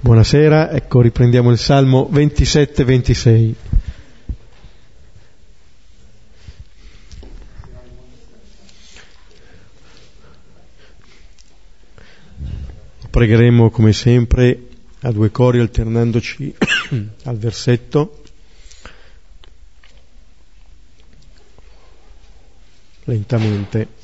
Buonasera, ecco riprendiamo il Salmo 27-26. Pregheremo come sempre a due cori alternandoci al versetto. Lentamente.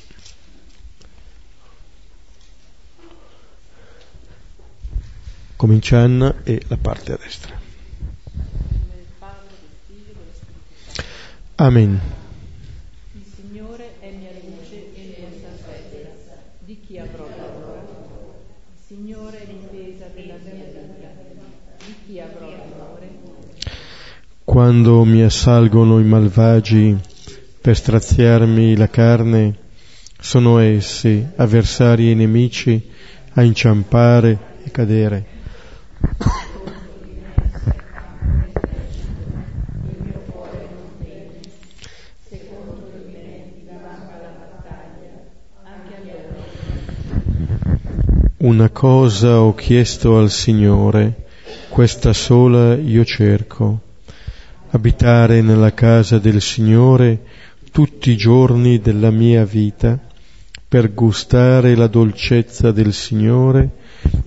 Comincia Anna e la parte a destra. Amen. Il Signore è mia luce e mia salvezza. Di chi avrò paura? Il Signore è l'intesa della mia vita. Di chi avrò timore? Quando mi assalgono i malvagi per straziarmi la carne, sono essi, avversari e nemici, a inciampare e cadere. Una cosa ho chiesto al Signore, questa sola io cerco, abitare nella casa del Signore tutti i giorni della mia vita, per gustare la dolcezza del Signore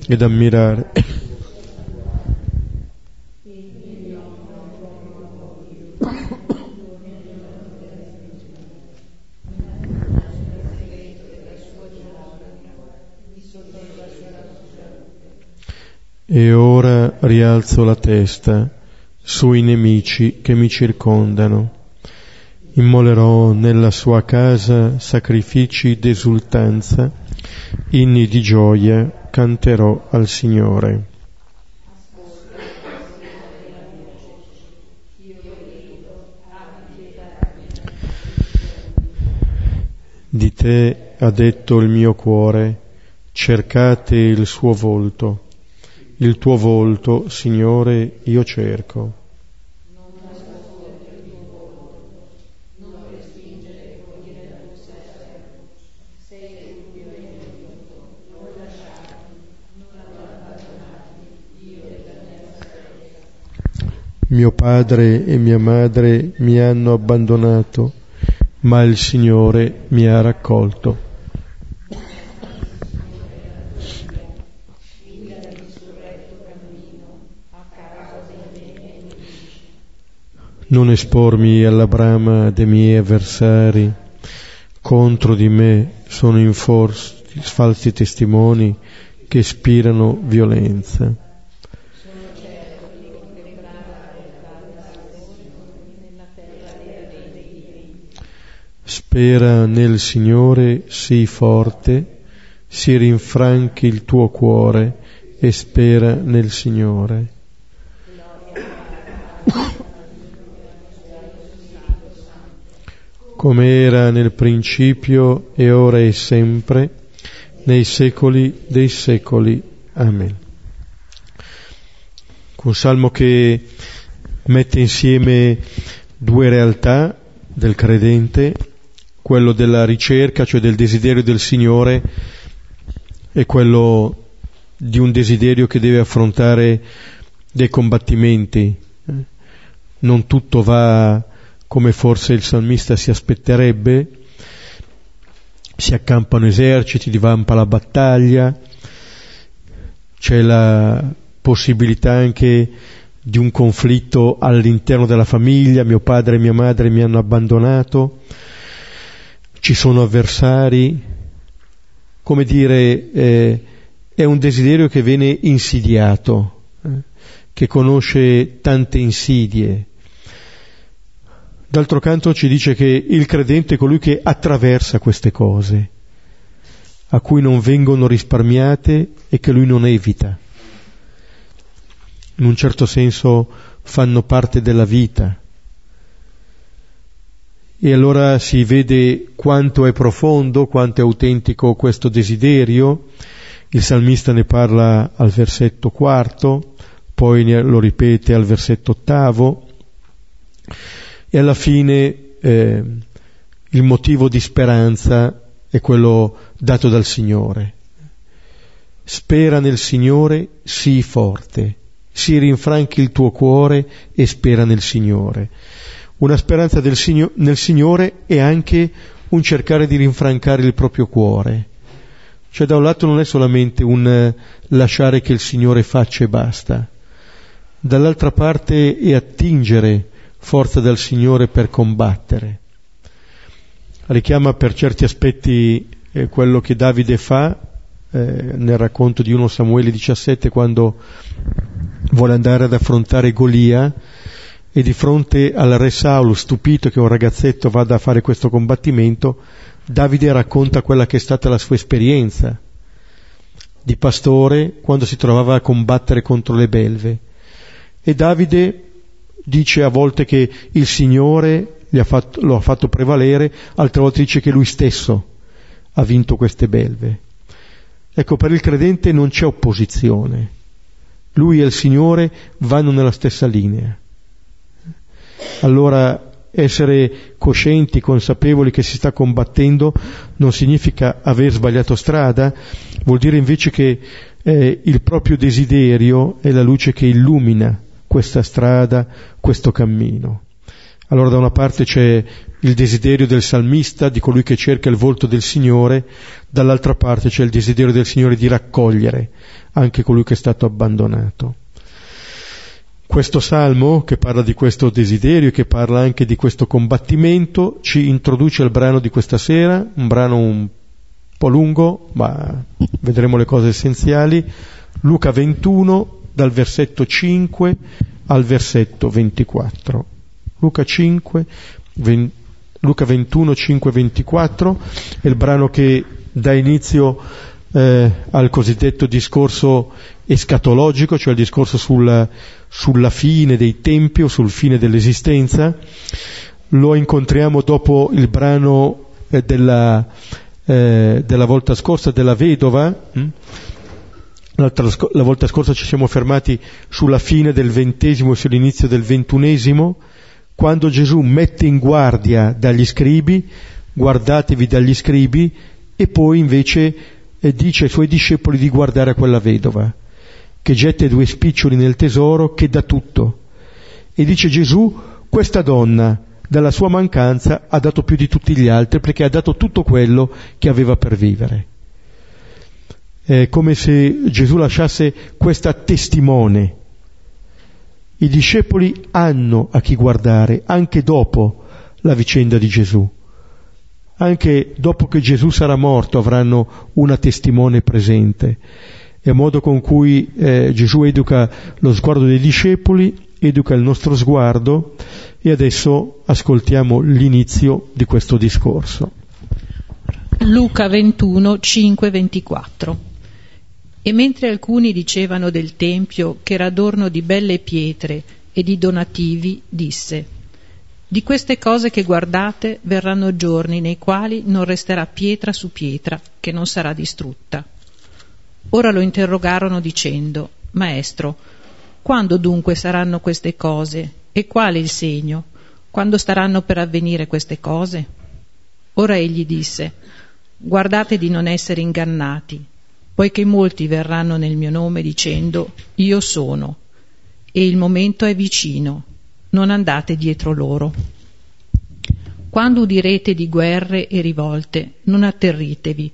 ed ammirare E ora rialzo la testa sui nemici che mi circondano. Immolerò nella sua casa sacrifici d'esultanza, inni di gioia canterò al Signore. Di te ha detto il mio cuore, cercate il suo volto. Il tuo volto, Signore, io cerco. Mio padre e mia madre mi hanno abbandonato, ma il Signore mi ha raccolto. Non espormi alla brama dei miei avversari, contro di me sono inforti falsi testimoni che ispirano violenza. Spera nel Signore, sii forte, si rinfranchi il tuo cuore e spera nel Signore. Come era nel principio e ora e sempre, nei secoli dei secoli. Amen. Un salmo che mette insieme due realtà del credente, quello della ricerca, cioè del desiderio del Signore, e quello di un desiderio che deve affrontare dei combattimenti. Non tutto va come forse il salmista si aspetterebbe, si accampano eserciti, divampa la battaglia, c'è la possibilità anche di un conflitto all'interno della famiglia, mio padre e mia madre mi hanno abbandonato, ci sono avversari, come dire, eh, è un desiderio che viene insidiato, eh, che conosce tante insidie, D'altro canto ci dice che il credente è colui che attraversa queste cose, a cui non vengono risparmiate e che lui non evita. In un certo senso fanno parte della vita. E allora si vede quanto è profondo, quanto è autentico questo desiderio. Il salmista ne parla al versetto quarto, poi lo ripete al versetto ottavo e alla fine eh, il motivo di speranza è quello dato dal Signore. spera nel Signore, sii forte, si rinfranchi il tuo cuore e spera nel Signore. Una speranza Signo- nel Signore è anche un cercare di rinfrancare il proprio cuore. Cioè da un lato non è solamente un eh, lasciare che il Signore faccia e basta, dall'altra parte è attingere forza dal Signore per combattere. Richiama per certi aspetti eh, quello che Davide fa eh, nel racconto di 1 Samuele 17 quando vuole andare ad affrontare Golia e di fronte al re Saulo, stupito che un ragazzetto vada a fare questo combattimento, Davide racconta quella che è stata la sua esperienza di pastore quando si trovava a combattere contro le belve. E Davide dice a volte che il Signore ha fatto, lo ha fatto prevalere, altre volte dice che lui stesso ha vinto queste belve. Ecco, per il credente non c'è opposizione. Lui e il Signore vanno nella stessa linea. Allora essere coscienti, consapevoli che si sta combattendo non significa aver sbagliato strada, vuol dire invece che eh, il proprio desiderio è la luce che illumina questa strada, questo cammino. Allora da una parte c'è il desiderio del salmista, di colui che cerca il volto del Signore, dall'altra parte c'è il desiderio del Signore di raccogliere anche colui che è stato abbandonato. Questo salmo, che parla di questo desiderio, che parla anche di questo combattimento, ci introduce al brano di questa sera, un brano un po' lungo, ma vedremo le cose essenziali. Luca 21, dal versetto 5 al versetto 24. Luca 5, 20, Luca 21, 5, 24 è il brano che dà inizio eh, al cosiddetto discorso escatologico, cioè il discorso sul, sulla fine dei tempi o sul fine dell'esistenza. Lo incontriamo dopo il brano eh, della, eh, della, volta scorsa della vedova. La volta scorsa ci siamo fermati sulla fine del ventesimo e sull'inizio del ventunesimo quando Gesù mette in guardia dagli scribi, guardatevi dagli scribi, e poi invece eh, dice ai suoi discepoli di guardare a quella vedova, che getta due spiccioli nel tesoro, che dà tutto. E dice Gesù, questa donna, dalla sua mancanza, ha dato più di tutti gli altri, perché ha dato tutto quello che aveva per vivere. È come se Gesù lasciasse questa testimone i discepoli hanno a chi guardare anche dopo la vicenda di Gesù. Anche dopo che Gesù sarà morto avranno una testimone presente. È modo con cui eh, Gesù educa lo sguardo dei discepoli, educa il nostro sguardo e adesso ascoltiamo l'inizio di questo discorso. Luca 21, 5, 24 e mentre alcuni dicevano del Tempio che era adorno di belle pietre e di donativi, disse Di queste cose che guardate verranno giorni nei quali non resterà pietra su pietra che non sarà distrutta. Ora lo interrogarono dicendo Maestro, quando dunque saranno queste cose e quale il segno? Quando staranno per avvenire queste cose? Ora egli disse Guardate di non essere ingannati poiché molti verranno nel mio nome dicendo io sono, e il momento è vicino, non andate dietro loro. Quando udirete di guerre e rivolte, non atterritevi,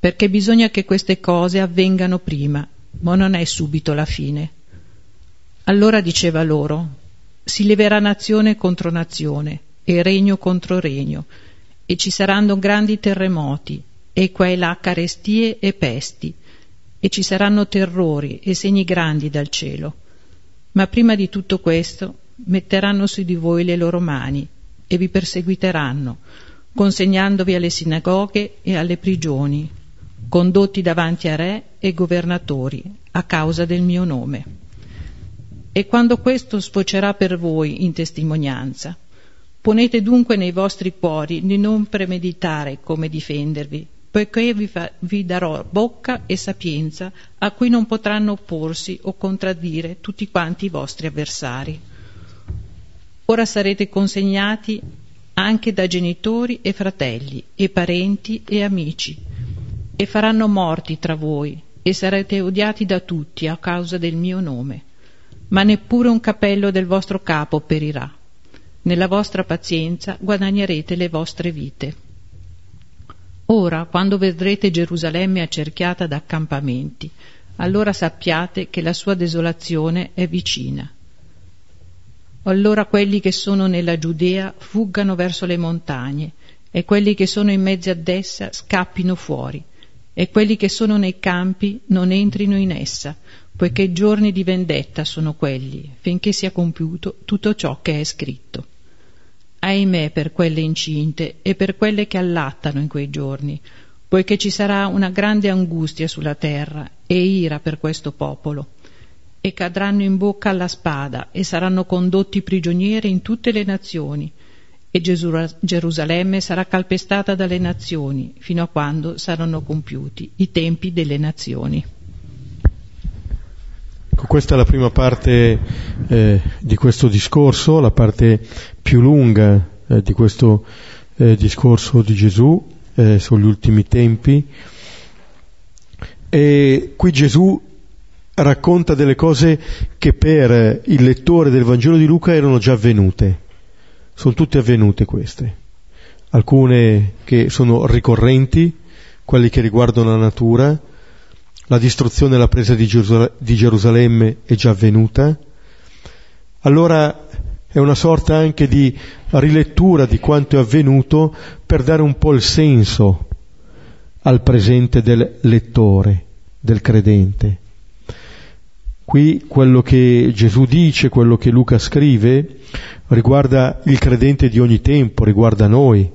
perché bisogna che queste cose avvengano prima, ma non è subito la fine. Allora diceva loro, si leverà nazione contro nazione e regno contro regno, e ci saranno grandi terremoti, e qua e là carestie e pesti, e ci saranno terrori e segni grandi dal cielo. Ma prima di tutto questo metteranno su di voi le loro mani e vi perseguiteranno, consegnandovi alle sinagoghe e alle prigioni, condotti davanti a re e governatori a causa del mio nome. E quando questo sfocerà per voi in testimonianza, ponete dunque nei vostri cuori di non premeditare come difendervi, poiché vi, fa, vi, darò bocca e sapienza a cui non potranno opporsi o contraddire tutti quanti i vostri avversari. Ora sarete consegnati anche da genitori e fratelli, e parenti e amici, e faranno morti tra voi, e sarete odiati da tutti a causa del mio nome, ma neppure un capello del vostro capo perirà. Nella vostra pazienza guadagnerete le vostre vite. Ora, quando vedrete Gerusalemme accerchiata da accampamenti, allora sappiate che la sua desolazione è vicina. Allora quelli che sono nella Giudea fuggano verso le montagne, e quelli che sono in mezzo ad essa scappino fuori, e quelli che sono nei campi non entrino in essa, poiché giorni di vendetta sono quelli, finché sia compiuto tutto ciò che è scritto. Ahimè per quelle incinte e per quelle che allattano in quei giorni, poiché ci sarà una grande angustia sulla terra e ira per questo popolo, e cadranno in bocca alla spada e saranno condotti prigionieri in tutte le nazioni, e Gerusalemme sarà calpestata dalle nazioni fino a quando saranno compiuti i tempi delle nazioni. Ecco, questa è la prima parte eh, di questo discorso, la parte più lunga eh, di questo eh, discorso di Gesù eh, sugli ultimi tempi. E qui Gesù racconta delle cose che per il lettore del Vangelo di Luca erano già avvenute. Sono tutte avvenute queste. Alcune che sono ricorrenti, quelle che riguardano la natura, la distruzione e la presa di, Gerusal- di Gerusalemme è già avvenuta. Allora è una sorta anche di rilettura di quanto è avvenuto per dare un po' il senso al presente del lettore, del credente. Qui quello che Gesù dice, quello che Luca scrive, riguarda il credente di ogni tempo, riguarda noi,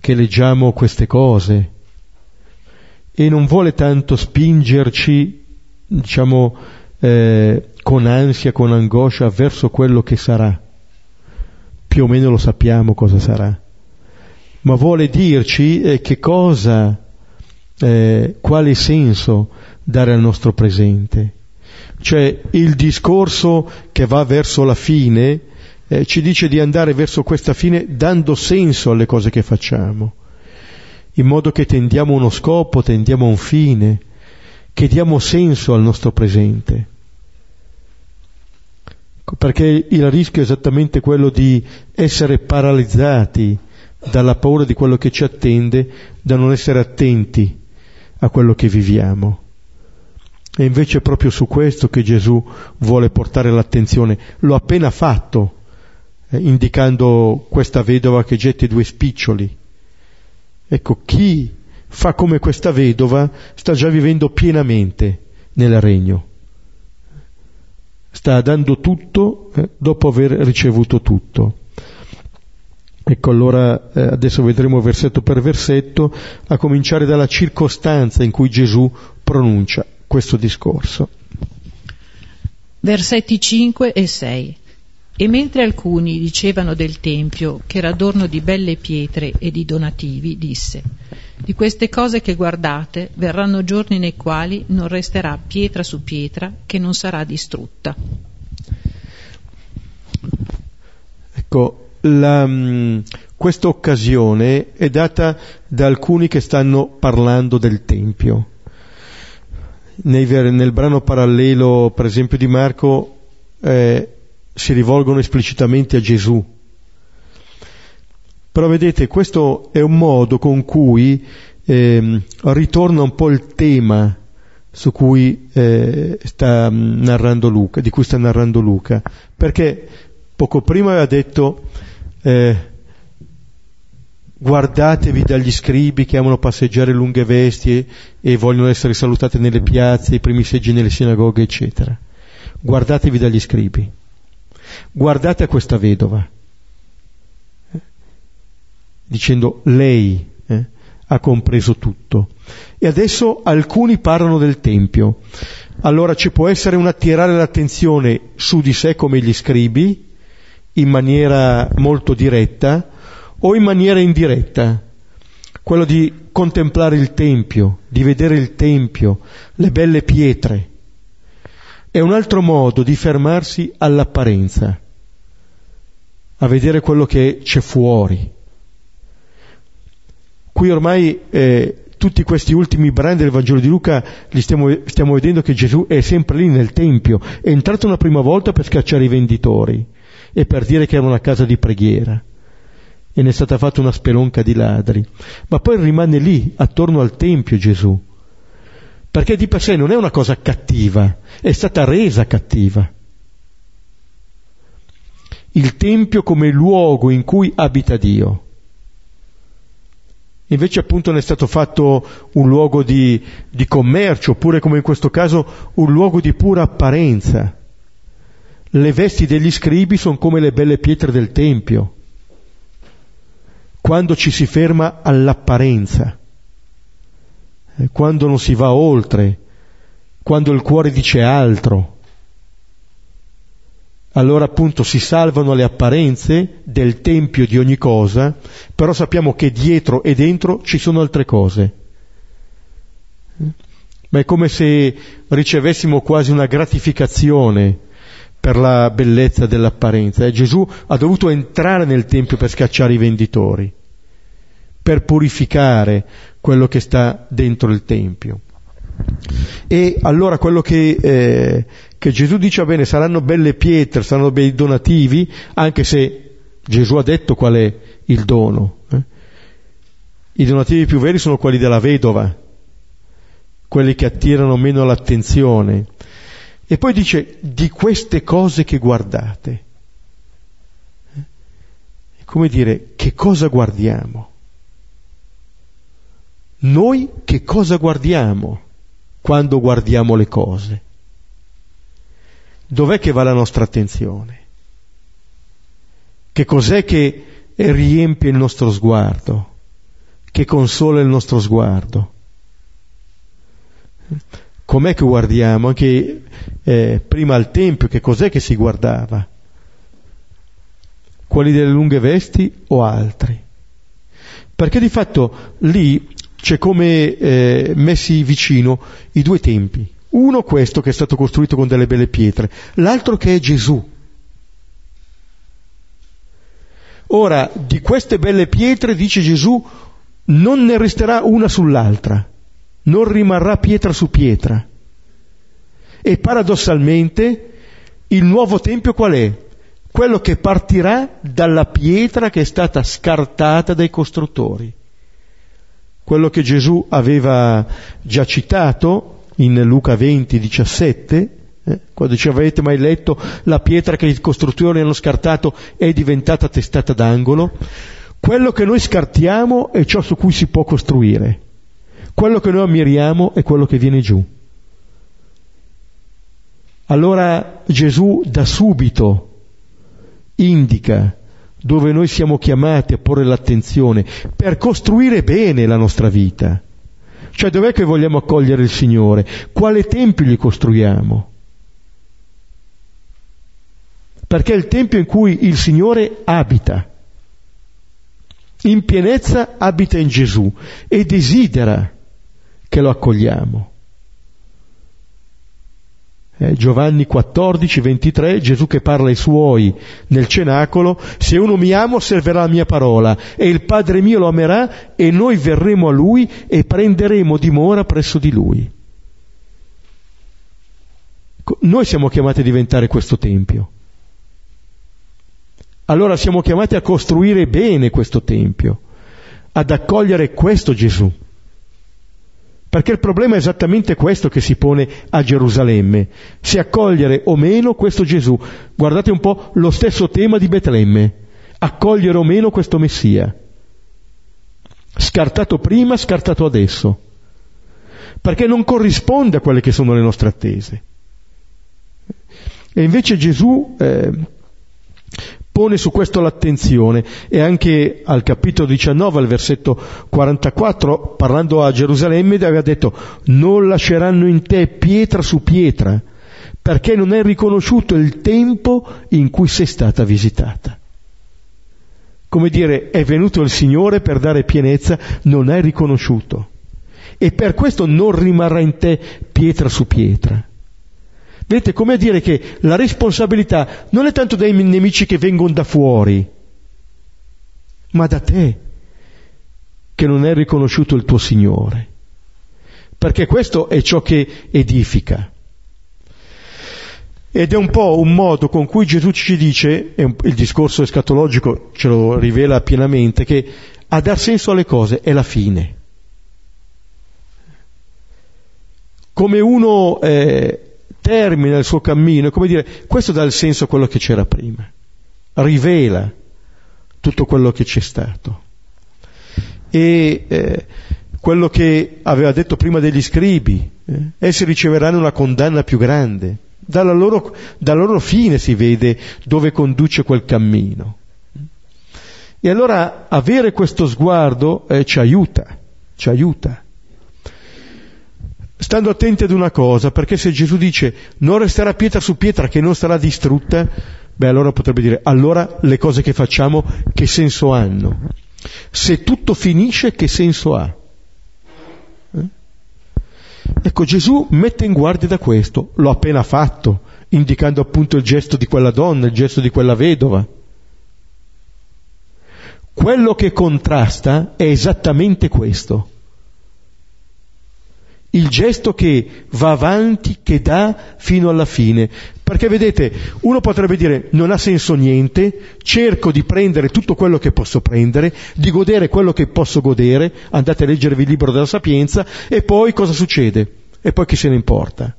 che leggiamo queste cose, e non vuole tanto spingerci, diciamo, eh, con ansia, con angoscia verso quello che sarà. Più o meno lo sappiamo cosa sarà. Ma vuole dirci eh, che cosa, eh, quale senso dare al nostro presente. Cioè il discorso che va verso la fine eh, ci dice di andare verso questa fine dando senso alle cose che facciamo, in modo che tendiamo uno scopo, tendiamo un fine, che diamo senso al nostro presente perché il rischio è esattamente quello di essere paralizzati dalla paura di quello che ci attende, da non essere attenti a quello che viviamo. E invece è proprio su questo che Gesù vuole portare l'attenzione. L'ho appena fatto, eh, indicando questa vedova che getta i due spiccioli. Ecco, chi fa come questa vedova sta già vivendo pienamente nel regno sta dando tutto eh, dopo aver ricevuto tutto. Ecco allora eh, adesso vedremo versetto per versetto, a cominciare dalla circostanza in cui Gesù pronuncia questo discorso. Versetti 5 e 6. E mentre alcuni dicevano del Tempio che era adorno di belle pietre e di donativi, disse, di queste cose che guardate verranno giorni nei quali non resterà pietra su pietra che non sarà distrutta. Ecco, la, mm, questa occasione è data da alcuni che stanno parlando del Tempio. Nei, nel brano parallelo, per esempio, di Marco, eh, si rivolgono esplicitamente a Gesù. Però vedete, questo è un modo con cui eh, ritorna un po' il tema su cui eh, sta narrando Luca, di cui sta narrando Luca, perché poco prima aveva detto eh, guardatevi dagli scribi che amano passeggiare lunghe vesti e, vogliono essere salutate nelle piazze, i primi seggi nelle sinagoghe, eccetera. Guardatevi dagli scribi. Guardate a questa vedova, eh? dicendo lei eh, ha compreso tutto. E adesso alcuni parlano del Tempio. Allora ci può essere un attirare l'attenzione su di sé come gli scribi, in maniera molto diretta, o in maniera indiretta, quello di contemplare il Tempio, di vedere il Tempio, le belle pietre, è un altro modo di fermarsi all'apparenza, a vedere quello che c'è fuori. Qui ormai eh, tutti questi ultimi brani del Vangelo di Luca li stiamo, stiamo vedendo che Gesù è sempre lì nel Tempio, è entrato una prima volta per scacciare i venditori e per dire che era una casa di preghiera. E ne è stata fatta una spelonca di ladri, ma poi rimane lì, attorno al Tempio Gesù, perché di per sé non è una cosa cattiva, è stata resa cattiva. Il Tempio come luogo in cui abita Dio. Invece appunto ne è stato fatto un luogo di, di commercio, oppure come in questo caso un luogo di pura apparenza. Le vesti degli scribi sono come le belle pietre del Tempio quando ci si ferma all'apparenza, quando non si va oltre, quando il cuore dice altro, allora appunto si salvano le apparenze del tempio di ogni cosa, però sappiamo che dietro e dentro ci sono altre cose. Ma è come se ricevessimo quasi una gratificazione per la bellezza dell'apparenza. E Gesù ha dovuto entrare nel Tempio per scacciare i venditori, per purificare quello che sta dentro il Tempio. E allora quello che, eh, che Gesù dice, va bene, saranno belle pietre, saranno bei donativi, anche se Gesù ha detto qual è il dono. Eh? I donativi più veri sono quelli della vedova, quelli che attirano meno l'attenzione, e poi dice di queste cose che guardate. È come dire che cosa guardiamo? Noi che cosa guardiamo quando guardiamo le cose? Dov'è che va la nostra attenzione? Che cos'è che riempie il nostro sguardo? Che consola il nostro sguardo? com'è che guardiamo? Anche eh, prima al Tempio, che cos'è che si guardava? Quelli delle lunghe vesti o altri? Perché di fatto lì c'è come eh, messi vicino i due tempi. Uno questo che è stato costruito con delle belle pietre, l'altro che è Gesù. Ora, di queste belle pietre, dice Gesù, non ne resterà una sull'altra non rimarrà pietra su pietra. E paradossalmente il nuovo Tempio qual è? Quello che partirà dalla pietra che è stata scartata dai costruttori. Quello che Gesù aveva già citato in Luca 20, 17, eh, quando ci avete mai letto la pietra che i costruttori hanno scartato è diventata testata d'angolo, quello che noi scartiamo è ciò su cui si può costruire. Quello che noi ammiriamo è quello che viene giù. Allora Gesù da subito indica dove noi siamo chiamati a porre l'attenzione per costruire bene la nostra vita. Cioè dov'è che vogliamo accogliere il Signore? Quale tempio gli costruiamo? Perché è il tempio in cui il Signore abita. In pienezza abita in Gesù e desidera che lo accogliamo. Eh, Giovanni 14, 23, Gesù che parla ai suoi nel cenacolo, se uno mi ama osserverà la mia parola e il Padre mio lo amerà e noi verremo a lui e prenderemo dimora presso di lui. Noi siamo chiamati a diventare questo Tempio. Allora siamo chiamati a costruire bene questo Tempio, ad accogliere questo Gesù. Perché il problema è esattamente questo che si pone a Gerusalemme, se accogliere o meno questo Gesù. Guardate un po' lo stesso tema di Betlemme, accogliere o meno questo Messia. Scartato prima, scartato adesso. Perché non corrisponde a quelle che sono le nostre attese. E invece Gesù eh, pone su questo l'attenzione e anche al capitolo 19, al versetto 44, parlando a Gerusalemme, aveva detto non lasceranno in te pietra su pietra, perché non è riconosciuto il tempo in cui sei stata visitata. Come dire, è venuto il Signore per dare pienezza, non è riconosciuto. E per questo non rimarrà in te pietra su pietra. Vedete, come a dire che la responsabilità non è tanto dai nemici che vengono da fuori, ma da te, che non è riconosciuto il tuo Signore. perché questo è ciò che edifica. Ed è un po' un modo con cui Gesù ci dice, il discorso escatologico ce lo rivela pienamente, che a dar senso alle cose è la fine. Come uno eh, termina il suo cammino, è come dire, questo dà il senso a quello che c'era prima, rivela tutto quello che c'è stato. E eh, quello che aveva detto prima degli scribi, eh, essi riceveranno una condanna più grande dalla loro, dalla loro fine si vede dove conduce quel cammino. E allora avere questo sguardo eh, ci aiuta, ci aiuta. Stando attenti ad una cosa, perché se Gesù dice non resterà pietra su pietra che non sarà distrutta, beh allora potrebbe dire allora le cose che facciamo che senso hanno? Se tutto finisce che senso ha? Ecco, Gesù mette in guardia da questo, l'ho appena fatto, indicando appunto il gesto di quella donna, il gesto di quella vedova. Quello che contrasta è esattamente questo. Il gesto che va avanti, che dà fino alla fine. Perché vedete, uno potrebbe dire non ha senso niente, cerco di prendere tutto quello che posso prendere, di godere quello che posso godere, andate a leggervi il libro della sapienza, e poi cosa succede? E poi chi se ne importa?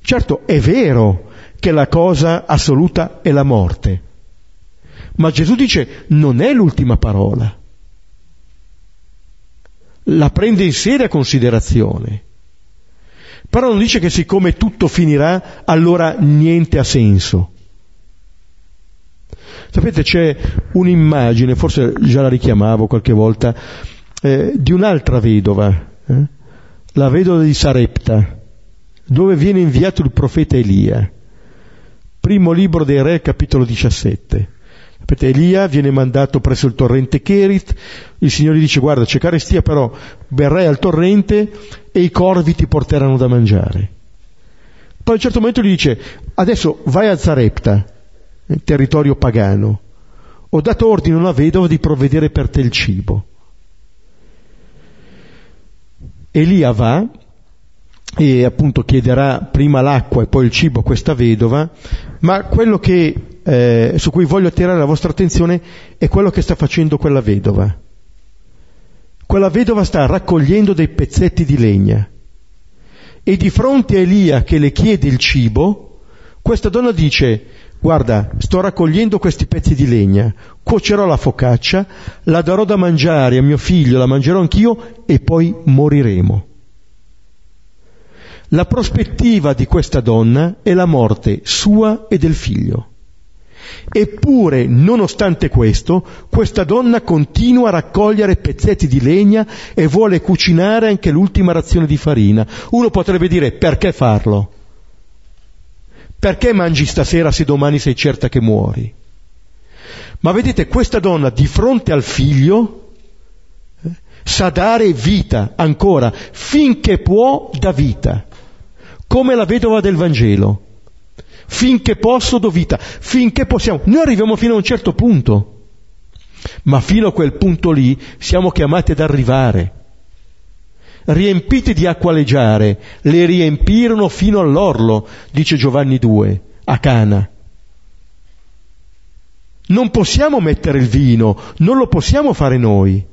Certo, è vero che la cosa assoluta è la morte, ma Gesù dice non è l'ultima parola. La prende in seria considerazione. Però non dice che siccome tutto finirà, allora niente ha senso. Sapete, c'è un'immagine, forse già la richiamavo qualche volta, eh, di un'altra vedova, eh? la vedova di Sarepta, dove viene inviato il profeta Elia. Primo libro dei Re, capitolo 17. Elia viene mandato presso il torrente Kerit, il Signore dice guarda c'è carestia però verrai al torrente e i corvi ti porteranno da mangiare. Poi a un certo momento gli dice adesso vai a Zarepta, territorio pagano, ho dato ordine a una vedova di provvedere per te il cibo. Elia va e appunto chiederà prima l'acqua e poi il cibo a questa vedova, ma quello che, eh, su cui voglio attirare la vostra attenzione è quello che sta facendo quella vedova. Quella vedova sta raccogliendo dei pezzetti di legna e di fronte a Elia che le chiede il cibo, questa donna dice guarda, sto raccogliendo questi pezzi di legna, cuocerò la focaccia, la darò da mangiare a mio figlio, la mangerò anch'io e poi moriremo. La prospettiva di questa donna è la morte sua e del figlio. Eppure, nonostante questo, questa donna continua a raccogliere pezzetti di legna e vuole cucinare anche l'ultima razione di farina. Uno potrebbe dire perché farlo? Perché mangi stasera se domani sei certa che muori? Ma vedete, questa donna di fronte al figlio eh, sa dare vita ancora, finché può da vita, come la vedova del Vangelo. Finché posso do vita, finché possiamo. Noi arriviamo fino a un certo punto, ma fino a quel punto lì siamo chiamati ad arrivare. Riempiti di acqua leggiare, le riempirono fino all'orlo, dice Giovanni 2, a Cana. Non possiamo mettere il vino, non lo possiamo fare noi,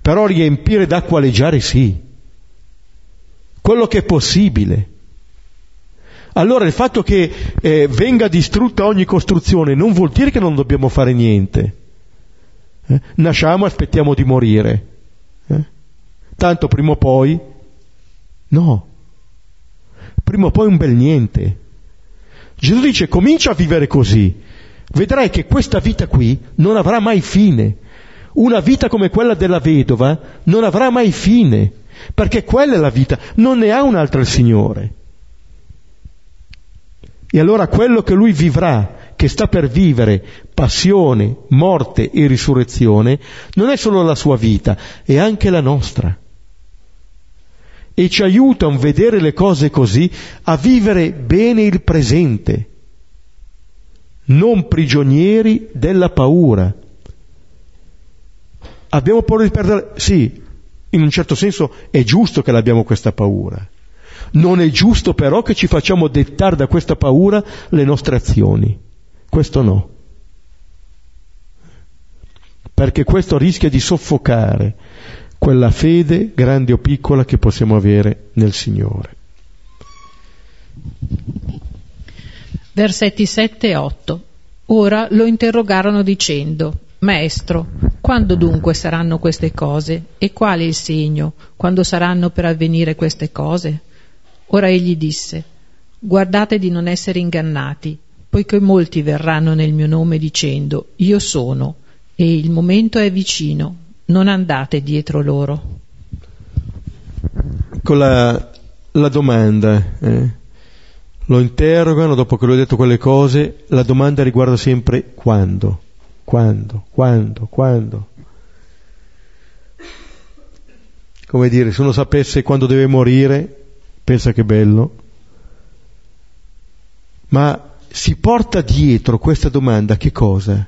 però riempire d'acqua leggiare sì, quello che è possibile. Allora il fatto che eh, venga distrutta ogni costruzione non vuol dire che non dobbiamo fare niente. Eh? Nasciamo e aspettiamo di morire. Eh? Tanto prima o poi, no, prima o poi un bel niente. Gesù dice comincia a vivere così, vedrai che questa vita qui non avrà mai fine. Una vita come quella della vedova non avrà mai fine, perché quella è la vita, non ne ha un'altra il Signore. E allora quello che lui vivrà, che sta per vivere, passione, morte e risurrezione, non è solo la sua vita, è anche la nostra. E ci aiuta a vedere le cose così, a vivere bene il presente, non prigionieri della paura. Abbiamo paura di perdere, sì, In un certo senso è giusto che abbiamo questa paura. Non è giusto però che ci facciamo dettare da questa paura le nostre azioni. Questo no. Perché questo rischia di soffocare quella fede, grande o piccola, che possiamo avere nel Signore. Versetti 7 e 8. Ora lo interrogarono dicendo, Maestro, quando dunque saranno queste cose? E quale il segno? Quando saranno per avvenire queste cose? Ora egli disse, Guardate di non essere ingannati, poiché molti verranno nel mio nome dicendo, Io sono, e il momento è vicino, non andate dietro loro. Con la, la domanda, eh, lo interrogano dopo che lui ha detto quelle cose, la domanda riguarda sempre quando, quando, quando, quando. Come dire, se uno sapesse quando deve morire, pensa che bello, ma si porta dietro questa domanda che cosa?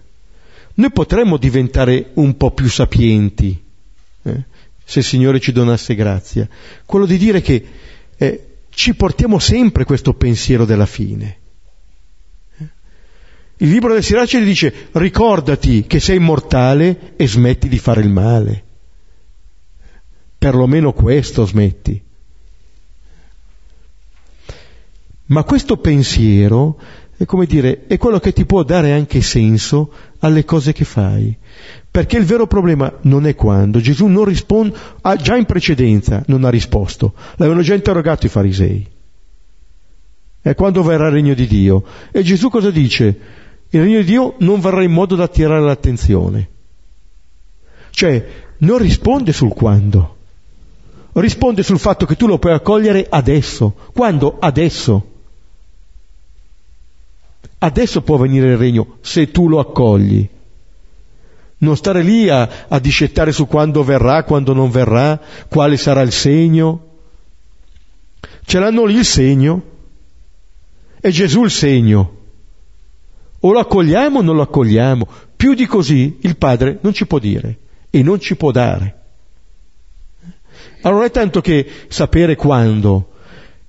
Noi potremmo diventare un po' più sapienti, eh, se il Signore ci donasse grazia, quello di dire che eh, ci portiamo sempre questo pensiero della fine. Eh. Il libro del Sirace dice ricordati che sei mortale e smetti di fare il male. Perlomeno questo smetti. Ma questo pensiero è come dire, è quello che ti può dare anche senso alle cose che fai. Perché il vero problema non è quando. Gesù non risponde, ah, già in precedenza non ha risposto. L'avevano già interrogato i farisei. È quando verrà il regno di Dio. E Gesù cosa dice? Il regno di Dio non verrà in modo da attirare l'attenzione. Cioè, non risponde sul quando. Risponde sul fatto che tu lo puoi accogliere adesso. Quando? Adesso. Adesso può venire il regno se tu lo accogli. Non stare lì a, a discettare su quando verrà, quando non verrà, quale sarà il segno. Ce l'hanno lì il segno. È Gesù il segno. O lo accogliamo o non lo accogliamo. Più di così il Padre non ci può dire e non ci può dare. Allora è tanto che sapere quando,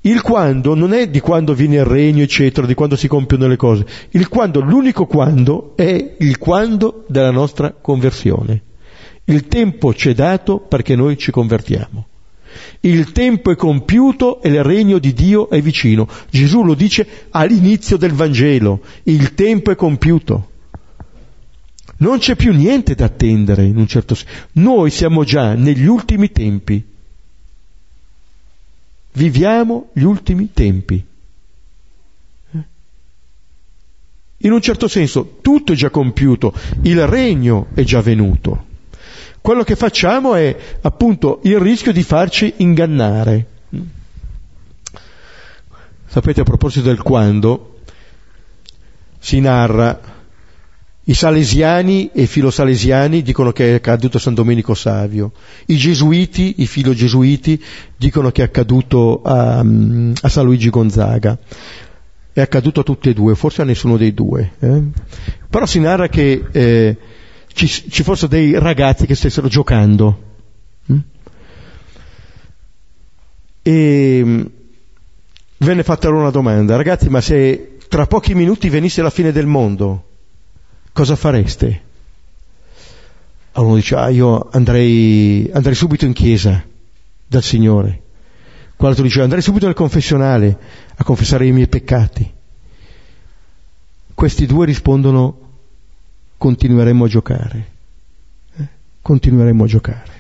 il quando non è di quando viene il regno, eccetera, di quando si compiono le cose. Il quando, l'unico quando, è il quando della nostra conversione. Il tempo ci è dato perché noi ci convertiamo. Il tempo è compiuto e il regno di Dio è vicino. Gesù lo dice all'inizio del Vangelo. Il tempo è compiuto. Non c'è più niente da attendere in un certo senso. Noi siamo già negli ultimi tempi. Viviamo gli ultimi tempi. Eh? In un certo senso tutto è già compiuto, il regno è già venuto. Quello che facciamo è appunto il rischio di farci ingannare. Sapete a proposito del quando si narra i salesiani e i filosalesiani dicono che è accaduto a San Domenico Savio. I gesuiti, i filogesuiti, dicono che è accaduto a, a San Luigi Gonzaga. È accaduto a tutti e due, forse a nessuno dei due. Eh? Però si narra che eh, ci, ci, fossero dei ragazzi che stessero giocando. Mm? E mm, venne fatta loro una domanda, ragazzi, ma se tra pochi minuti venisse la fine del mondo, cosa fareste? Allora uno dice, ah, io andrei, andrei subito in chiesa dal Signore. Quell'altro dice, andrei subito nel confessionale a confessare i miei peccati. Questi due rispondono, continueremo a giocare. Eh? Continueremo a giocare.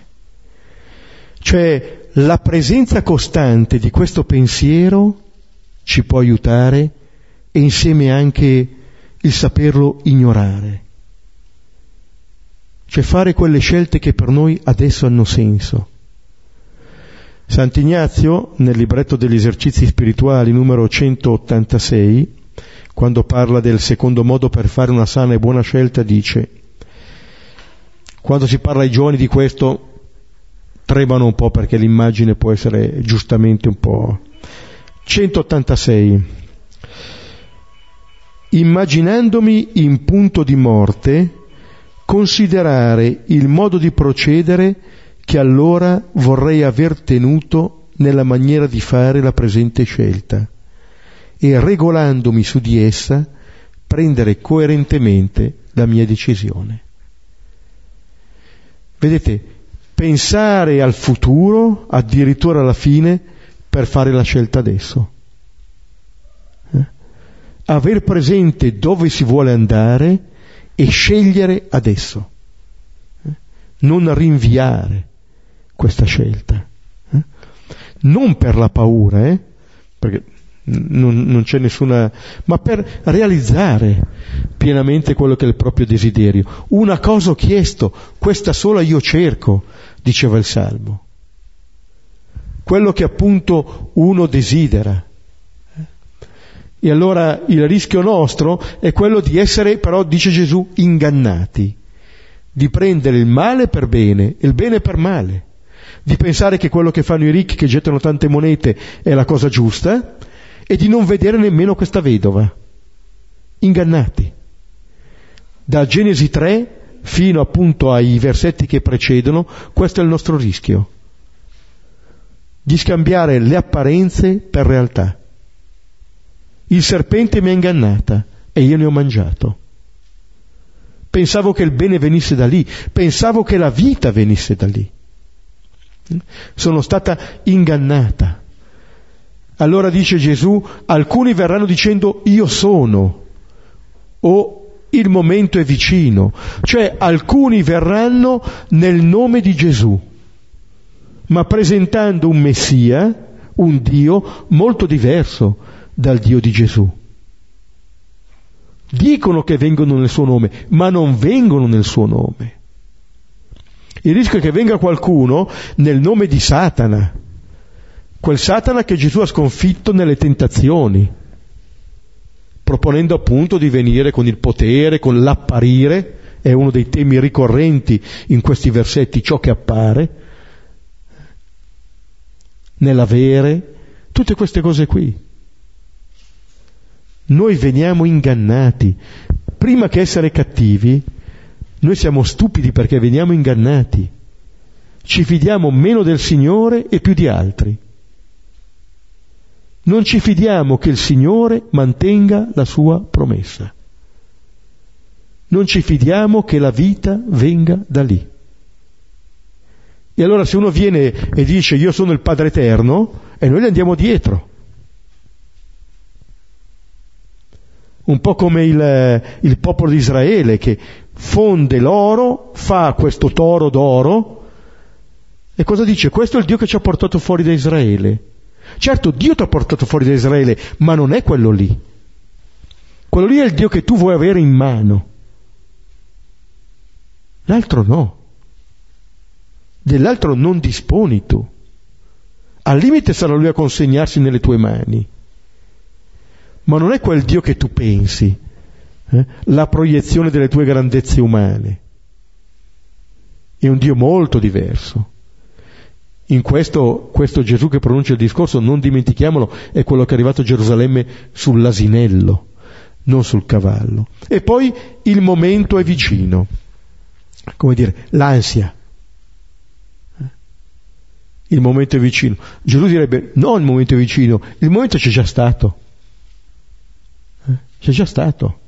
Cioè, la presenza costante di questo pensiero ci può aiutare e insieme anche il saperlo ignorare, cioè fare quelle scelte che per noi adesso hanno senso. Sant'Ignazio, nel libretto degli esercizi spirituali numero 186, quando parla del secondo modo per fare una sana e buona scelta, dice, quando si parla ai giovani di questo, tremano un po' perché l'immagine può essere giustamente un po'. 186 immaginandomi in punto di morte, considerare il modo di procedere che allora vorrei aver tenuto nella maniera di fare la presente scelta e regolandomi su di essa prendere coerentemente la mia decisione. Vedete, pensare al futuro, addirittura alla fine, per fare la scelta adesso. Aver presente dove si vuole andare e scegliere adesso. Eh? Non rinviare questa scelta. Eh? Non per la paura, eh? perché non, non, c'è nessuna, ma per realizzare pienamente quello che è il proprio desiderio. Una cosa ho chiesto, questa sola io cerco, diceva il Salmo. Quello che appunto uno desidera. E allora il rischio nostro è quello di essere, però, dice Gesù, ingannati, di prendere il male per bene e il bene per male, di pensare che quello che fanno i ricchi che gettano tante monete è la cosa giusta e di non vedere nemmeno questa vedova. Ingannati. Da Genesi 3 fino appunto ai versetti che precedono, questo è il nostro rischio. Di scambiare le apparenze per realtà. Il serpente mi ha ingannata e io ne ho mangiato. Pensavo che il bene venisse da lì, pensavo che la vita venisse da lì. Sono stata ingannata. Allora dice Gesù, alcuni verranno dicendo io sono o il momento è vicino, cioè alcuni verranno nel nome di Gesù, ma presentando un Messia, un Dio molto diverso dal Dio di Gesù. Dicono che vengono nel suo nome, ma non vengono nel suo nome. Il rischio è che venga qualcuno nel nome di Satana, quel Satana che Gesù ha sconfitto nelle tentazioni, proponendo appunto di venire con il potere, con l'apparire, è uno dei temi ricorrenti in questi versetti, ciò che appare, nell'avere, tutte queste cose qui. Noi veniamo ingannati. Prima che essere cattivi, noi siamo stupidi perché veniamo ingannati. Ci fidiamo meno del Signore e più di altri non ci fidiamo che il Signore mantenga la sua promessa. Non ci fidiamo che la vita venga da lì. E allora se uno viene e dice io sono il Padre Eterno, e noi gli andiamo dietro. Un po' come il, il popolo di Israele che fonde l'oro, fa questo toro d'oro, e cosa dice? Questo è il Dio che ci ha portato fuori da Israele. Certo, Dio ti ha portato fuori da Israele, ma non è quello lì. Quello lì è il Dio che tu vuoi avere in mano. L'altro no. Dell'altro non disponi tu. Al limite sarà lui a consegnarsi nelle tue mani. Ma non è quel Dio che tu pensi, eh? la proiezione delle tue grandezze umane. È un Dio molto diverso. In questo, questo Gesù che pronuncia il discorso, non dimentichiamolo, è quello che è arrivato a Gerusalemme sull'asinello, non sul cavallo. E poi il momento è vicino, come dire, l'ansia. Il momento è vicino. Gesù direbbe, no, il momento è vicino, il momento c'è già stato. C'è già stato.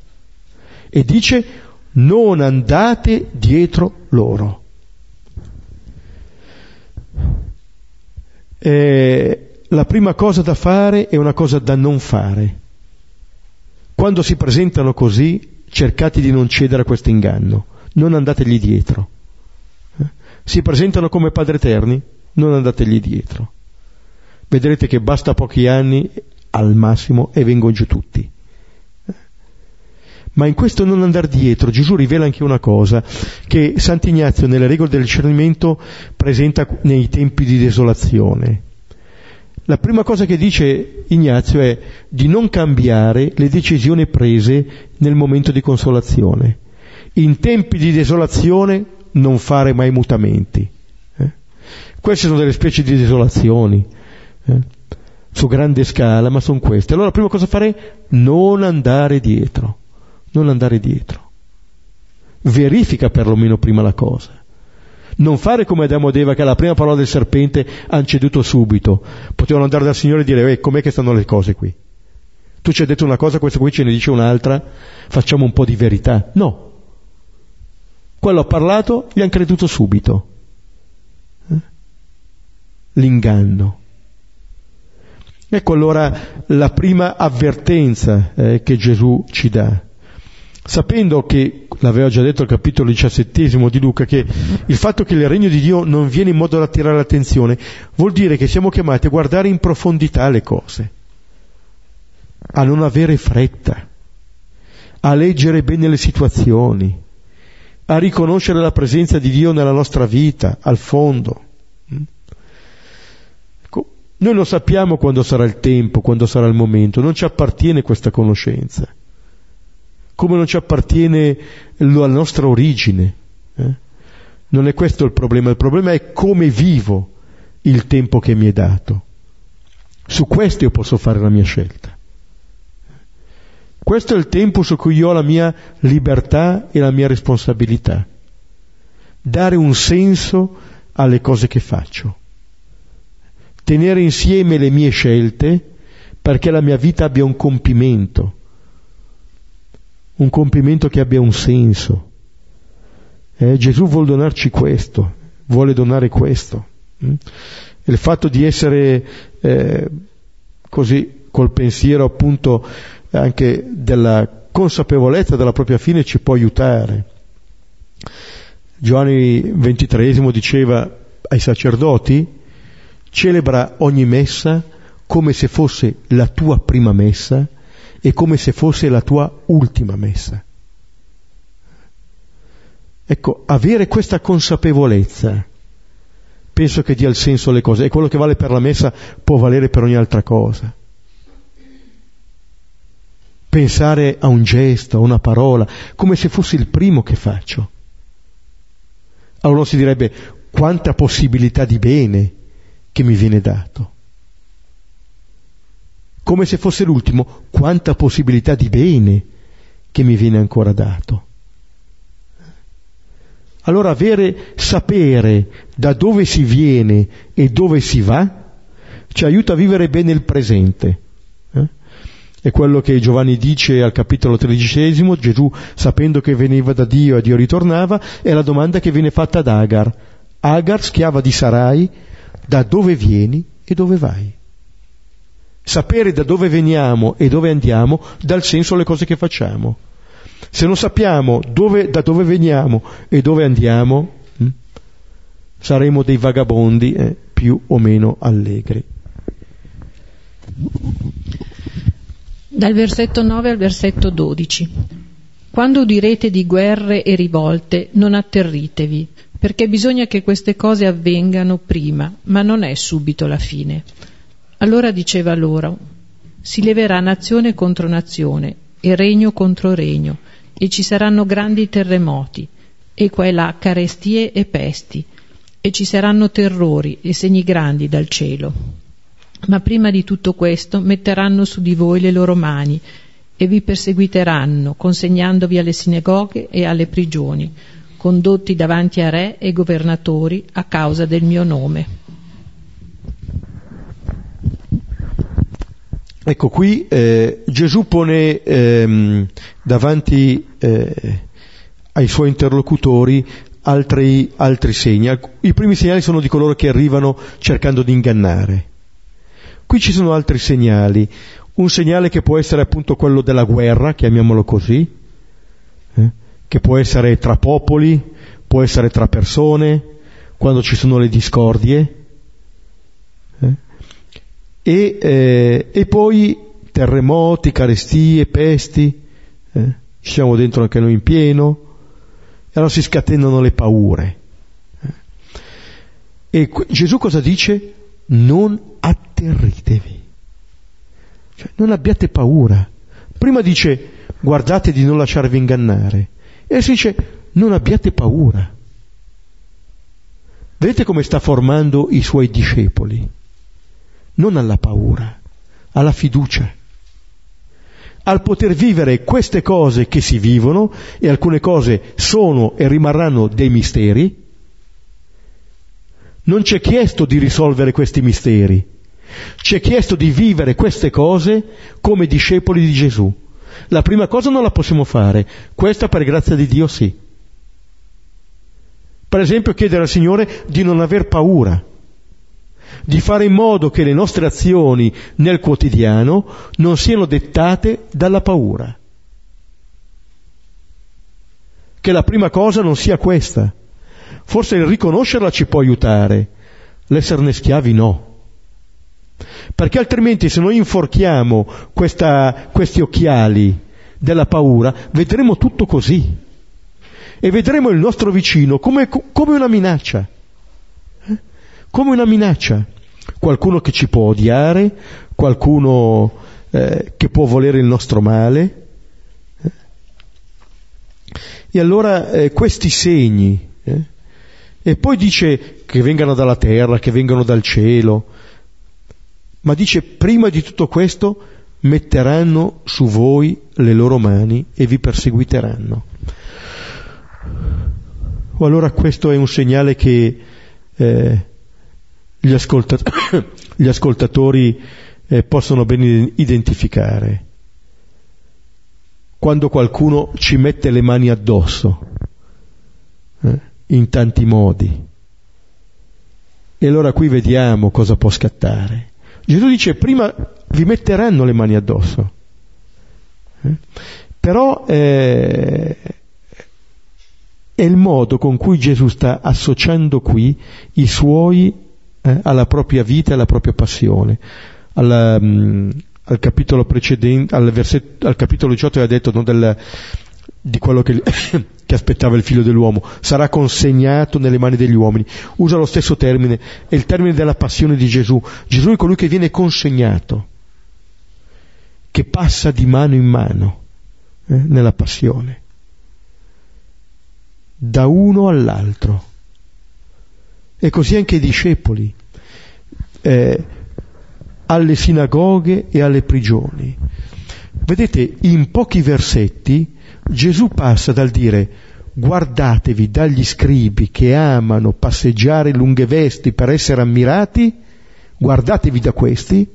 E dice, non andate dietro loro. eh, la prima cosa da fare è una cosa da non fare. Quando si presentano così, cercate di non cedere a questo inganno, non andategli dietro. Eh? Si presentano come Padre Eterni, non andategli dietro. Vedrete che basta pochi anni al massimo e vengono giù tutti. Ma in questo non andare dietro, Gesù rivela anche una cosa che Sant'Ignazio nelle regole del discernimento presenta nei tempi di desolazione. La prima cosa che dice Ignazio è di non cambiare le decisioni prese nel momento di consolazione. In tempi di desolazione non fare mai mutamenti. Eh? Queste sono delle specie di desolazioni. Eh? su grande scala, ma sono queste. Allora la prima cosa fare? Non andare dietro non andare dietro. Verifica perlomeno prima la cosa. Non fare come Adamo ed Eva che alla prima parola del serpente hanno ceduto subito. Potevano andare dal Signore e dire, eh, com'è che stanno le cose qui? Tu ci hai detto una cosa, questo qui ce ne dice un'altra, facciamo un po' di verità. No. Quello ha parlato, gli hanno creduto subito. Eh? L'inganno. Ecco allora la prima avvertenza eh, che Gesù ci dà. Sapendo che, l'aveva già detto al capitolo diciassettesimo di Luca, che il fatto che il regno di Dio non viene in modo da attirare l'attenzione, vuol dire che siamo chiamati a guardare in profondità le cose, a non avere fretta, a leggere bene le situazioni, a riconoscere la presenza di Dio nella nostra vita, al fondo. Noi non sappiamo quando sarà il tempo, quando sarà il momento, non ci appartiene questa conoscenza, come non ci appartiene la nostra origine. Eh? Non è questo il problema, il problema è come vivo il tempo che mi è dato. Su questo io posso fare la mia scelta. Questo è il tempo su cui io ho la mia libertà e la mia responsabilità. Dare un senso alle cose che faccio tenere insieme le mie scelte perché la mia vita abbia un compimento, un compimento che abbia un senso. Eh, Gesù vuole donarci questo, vuole donare questo. Mm? Il fatto di essere eh, così col pensiero appunto anche della consapevolezza della propria fine ci può aiutare. Giovanni XXIII diceva ai sacerdoti, celebra ogni messa come se fosse la tua prima messa e come se fosse la tua ultima messa. Ecco, avere questa consapevolezza penso che dia il senso alle cose e quello che vale per la messa può valere per ogni altra cosa. Pensare a un gesto, a una parola, come se fosse il primo che faccio. Allora si direbbe quanta possibilità di bene che mi viene dato. Come se fosse l'ultimo, quanta possibilità di bene che mi viene ancora dato. Allora avere, sapere da dove si viene e dove si va, ci aiuta a vivere bene il presente. Eh? È quello che Giovanni dice al capitolo tredicesimo, Gesù sapendo che veniva da Dio e Dio ritornava, è la domanda che viene fatta ad Agar. Agar, schiava di Sarai, da dove vieni e dove vai. Sapere da dove veniamo e dove andiamo dà il senso alle cose che facciamo. Se non sappiamo dove, da dove veniamo e dove andiamo, hm, saremo dei vagabondi eh, più o meno allegri. Dal versetto 9 al versetto 12. Quando udirete di guerre e rivolte, non atterritevi, perché bisogna che queste cose avvengano prima, ma non è subito la fine. Allora diceva loro, si leverà nazione contro nazione e regno contro regno, e ci saranno grandi terremoti, e qua e là carestie e pesti, e ci saranno terrori e segni grandi dal cielo. Ma prima di tutto questo metteranno su di voi le loro mani e vi perseguiteranno, consegnandovi alle sinagoghe e alle prigioni condotti davanti a re e governatori a causa del mio nome. Ecco qui eh, Gesù pone ehm, davanti eh, ai suoi interlocutori altri, altri segni. I primi segnali sono di coloro che arrivano cercando di ingannare. Qui ci sono altri segnali. Un segnale che può essere appunto quello della guerra, chiamiamolo così, eh? che può essere tra popoli, può essere tra persone, quando ci sono le discordie, eh? E, eh, e, poi terremoti, carestie, pesti, eh? ci siamo dentro anche noi in pieno, e allora si scatenano le paure. Eh? E Gesù cosa dice? Non atterritevi, cioè, non abbiate paura. Prima dice guardate di non lasciarvi ingannare. E si dice, non abbiate paura. Vedete come sta formando i suoi discepoli? Non alla paura, alla fiducia. Al poter vivere queste cose che si vivono, e alcune cose sono e rimarranno dei misteri, Non ci è chiesto di risolvere questi misteri, ci è chiesto di vivere queste cose come discepoli di Gesù. La prima cosa non la possiamo fare, questa per grazia di Dio sì. Per esempio chiedere al Signore di non aver paura, di fare in modo che le nostre azioni nel quotidiano non siano dettate dalla paura. Che la prima cosa non sia questa. Forse il riconoscerla ci può aiutare, l'esserne schiavi no. Perché altrimenti se noi inforchiamo questa, questi occhiali della paura, vedremo tutto così. E vedremo il nostro vicino come, come una minaccia. Come una minaccia. Qualcuno che ci può odiare, qualcuno eh, che può volere il nostro male. Eh? E allora eh, questi segni, eh? e poi dice che vengano dalla terra, che vengano dal cielo, ma dice prima di tutto questo metteranno su voi le loro mani e vi perseguiteranno. O allora questo è un segnale che eh, gli, ascoltat- gli, ascoltatori eh, possono ben identificare. Quando qualcuno ci mette le mani addosso, eh, in tanti modi. E allora qui vediamo cosa può scattare. Gesù dice prima vi metteranno le mani addosso. Eh? Però eh, è il modo con cui Gesù sta associando qui i suoi eh, alla propria vita e alla propria passione. Alla, mh, mm, al capitolo precedente, al, versetto, al capitolo 18 aveva detto no, del, di quello che, che, aspettava il figlio dell'uomo, sarà consegnato nelle mani degli uomini. Usa lo stesso termine, è il termine della passione di Gesù. Gesù è colui che viene consegnato, che passa di mano in mano eh, nella passione, da uno all'altro. E così anche i discepoli, eh, alle sinagoghe e alle prigioni. Vedete, in pochi versetti Gesù passa dal dire guardatevi dagli scribi che amano passeggiare lunghe vesti per essere ammirati, guardatevi da questi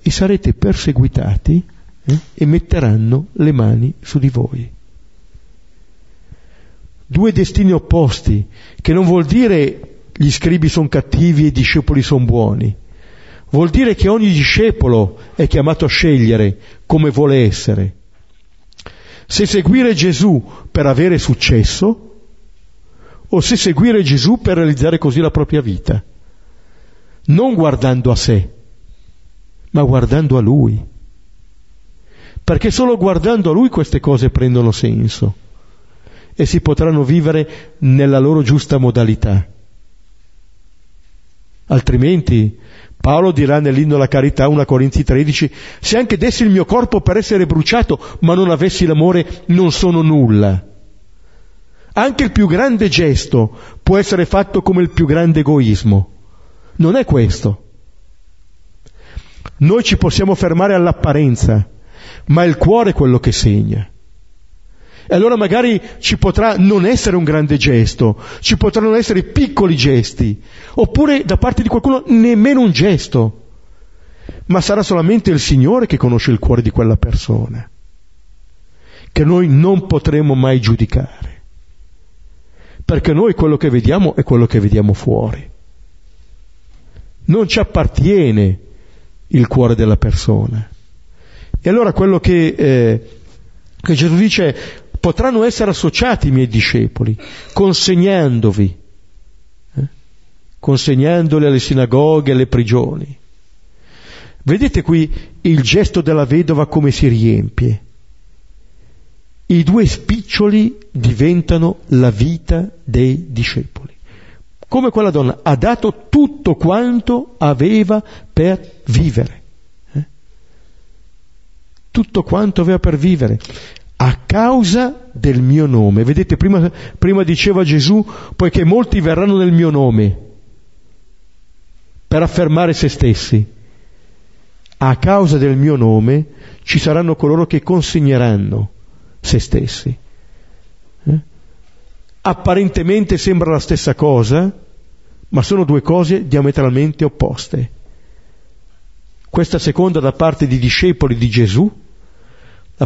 e sarete perseguitati eh, e metteranno le mani su di voi. Due destini opposti, che non vuol dire gli scribi sono cattivi e i discepoli sono buoni, vuol dire che ogni discepolo è chiamato a scegliere come vuole essere. Se seguire Gesù per avere successo o se seguire Gesù per realizzare così la propria vita, non guardando a sé, ma guardando a Lui. Perché solo guardando a Lui queste cose prendono senso e si potranno vivere nella loro giusta modalità. Altrimenti Paolo dirà nell'inno alla carità 1 Corinzi 13, se anche dessi il mio corpo per essere bruciato, ma non avessi l'amore, non sono nulla. Anche il più grande gesto può essere fatto come il più grande egoismo. Non è questo. Noi ci possiamo fermare all'apparenza, ma è il cuore quello che segna. E allora magari ci potrà non essere un grande gesto, ci potranno essere piccoli gesti, oppure da parte di qualcuno nemmeno un gesto, ma sarà solamente il Signore che conosce il cuore di quella persona, che noi non potremo mai giudicare, perché noi quello che vediamo è quello che vediamo fuori. Non ci appartiene il cuore della persona. E allora quello che, eh, che Gesù dice potranno essere associati i miei discepoli, consegnandovi, eh? consegnandoli alle sinagoghe, alle prigioni. Vedete qui il gesto della vedova come si riempie. I due spiccioli diventano la vita dei discepoli. Come quella donna ha dato tutto quanto aveva per vivere. Eh? Tutto quanto aveva per vivere a causa del mio nome. Vedete, prima, prima diceva Gesù, poiché molti verranno nel mio nome per affermare se stessi. A causa del mio nome ci saranno coloro che consegneranno se stessi. Eh? Apparentemente sembra la stessa cosa, ma sono due cose diametralmente opposte. Questa seconda da parte di discepoli di Gesù,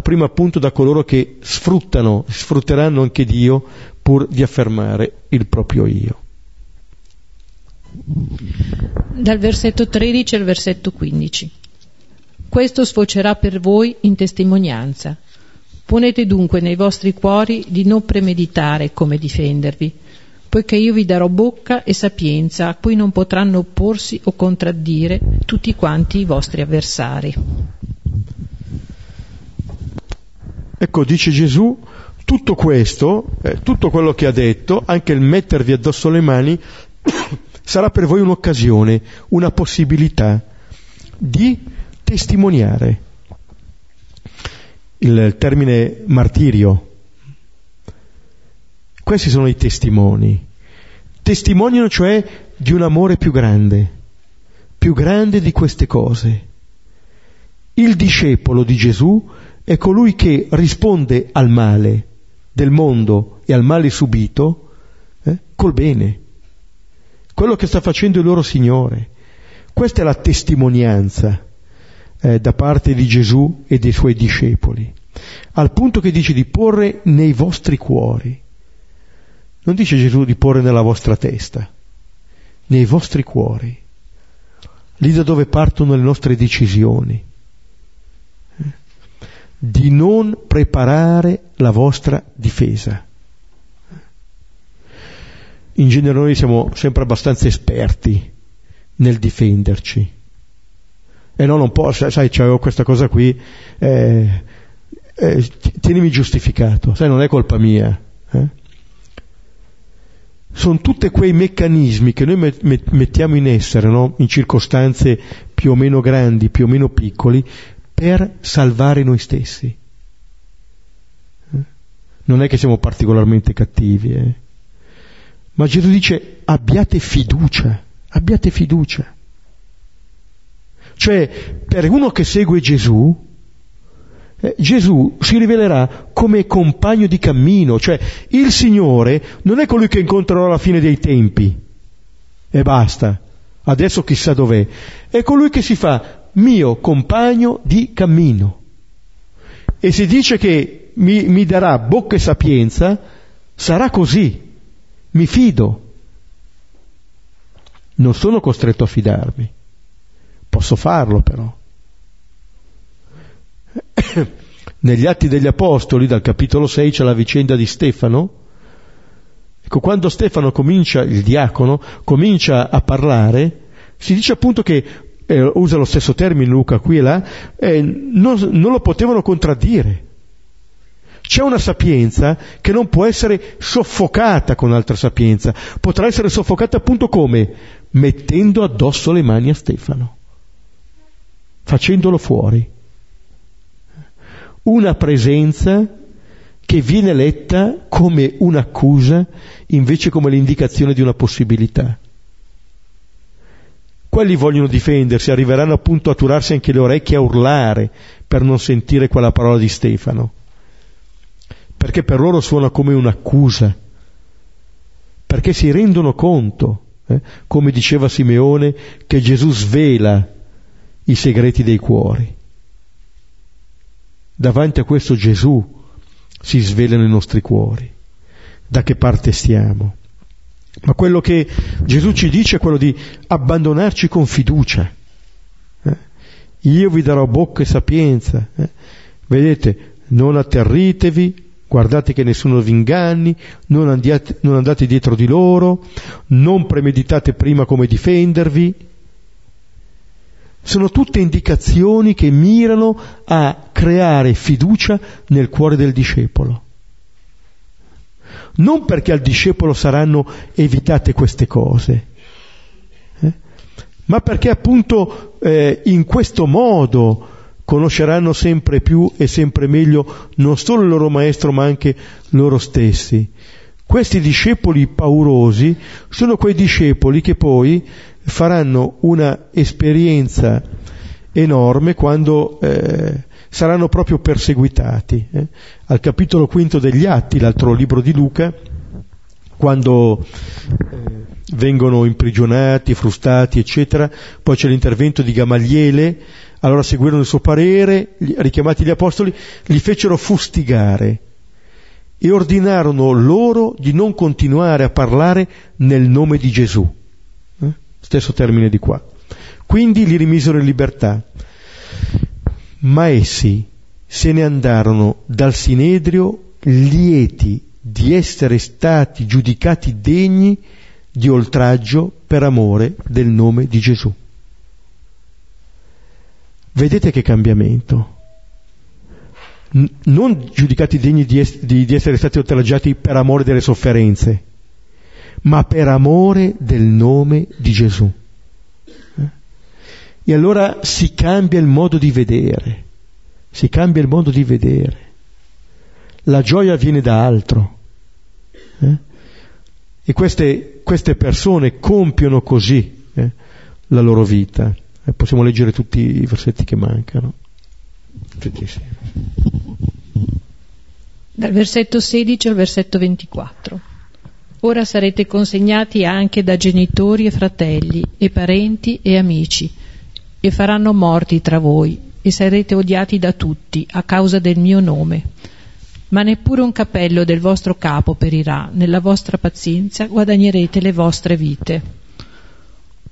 prima appunto da coloro che sfruttano, sfrutteranno anche Dio pur di affermare il proprio io. Dal versetto 13 al versetto 15. Questo sfocerà per voi in testimonianza. Ponete dunque nei vostri cuori di non premeditare come difendervi, poiché io vi darò bocca e sapienza a cui non potranno opporsi o contraddire tutti quanti i vostri avversari. Ecco, dice Gesù, tutto questo, eh, tutto quello che ha detto, anche il mettervi addosso le mani, sarà per voi un'occasione, una possibilità di testimoniare. Il termine martirio. Questi sono i testimoni. Testimoniano cioè di un amore più grande, più grande di queste cose. Il discepolo di Gesù è colui che risponde al male del mondo e al male subito eh, col bene quello che sta facendo il loro Signore. Questa è la testimonianza eh, da parte di Gesù e dei suoi discepoli, al punto che dice di porre nei vostri cuori. Non dice Gesù di porre nella vostra testa, nei vostri cuori, lì da dove partono le nostre decisioni, di non preparare la vostra difesa in genere noi siamo sempre abbastanza esperti nel difenderci. E no, non posso, sai, c'avevo questa cosa qui, eh, eh, tienimi giustificato, sai, non è colpa mia. Eh? Sono tutti quei meccanismi che noi met- mettiamo in essere, no? in circostanze più o meno grandi, più o meno piccoli, per salvare noi stessi. Eh? Non è che siamo particolarmente cattivi, eh? Ma Gesù dice abbiate fiducia, abbiate fiducia. Cioè, per uno che segue Gesù, eh, Gesù si rivelerà come compagno di cammino, cioè il Signore non è colui che incontrerò alla fine dei tempi e basta, adesso chissà dov'è, è colui che si fa mio compagno di cammino. E si dice che mi, mi darà bocca e sapienza, sarà così mi fido. Non sono costretto a fidarmi. Posso farlo però. Negli Atti degli Apostoli, dal capitolo 6, c'è la vicenda di Stefano. Ecco, quando Stefano comincia, il diacono, comincia a parlare, si dice appunto che, eh, usa lo stesso termine Luca qui e là, eh, non, non lo potevano contraddire. C'è una sapienza che non può essere soffocata con altra sapienza, potrà essere soffocata appunto come? Mettendo addosso le mani a Stefano, facendolo fuori. Una presenza che viene letta come un'accusa invece come l'indicazione di una possibilità. Quelli vogliono difendersi, arriveranno appunto a turarsi anche le orecchie a urlare per non sentire quella parola di Stefano perché per loro suona come un'accusa, perché si rendono conto, eh, come diceva Simeone, che Gesù svela i segreti dei cuori. Davanti a questo Gesù si svelano i nostri cuori. Da che parte stiamo? Ma quello che Gesù ci dice è quello di abbandonarci con fiducia. Eh? Io vi darò bocca e sapienza. Eh? Vedete, non atterritevi, guardate che nessuno vi inganni, non andate, non andate dietro di loro, non premeditate prima come difendervi. Sono tutte indicazioni che mirano a creare fiducia nel cuore del discepolo. Non perché al discepolo saranno evitate queste cose, eh? ma perché appunto eh, in questo modo conosceranno sempre più e sempre meglio non solo il loro maestro ma anche loro stessi. Questi discepoli paurosi sono quei discepoli che poi faranno una esperienza enorme quando eh, saranno proprio perseguitati. Eh. Al capitolo quinto degli Atti, l'altro libro di Luca, quando eh, vengono imprigionati, frustati, eccetera, poi c'è l'intervento di Gamaliele, allora seguirono il suo parere, richiamati gli apostoli, li fecero fustigare e ordinarono loro di non continuare a parlare nel nome di Gesù. Eh? Stesso termine di qua. Quindi li rimisero in libertà. Ma essi se ne andarono dal Sinedrio lieti di essere stati giudicati degni di oltraggio per amore del nome di Gesù. Vedete che cambiamento non giudicati degni di, es- di, di essere stati oltraggiati per amore delle sofferenze, ma per amore del nome di Gesù. E allora si cambia il modo di vedere, si cambia il modo di vedere. La gioia viene da altro. Eh? E queste, queste, persone compiono così eh, la loro vita. Eh, possiamo leggere tutti i versetti che mancano. Dal versetto 16 al versetto 24. Ora sarete consegnati anche da genitori e fratelli, e parenti e amici, e faranno morti tra voi, e sarete odiati da tutti a causa del mio nome. Ma neppure un capello del vostro capo perirà, nella vostra pazienza guadagnerete le vostre vite.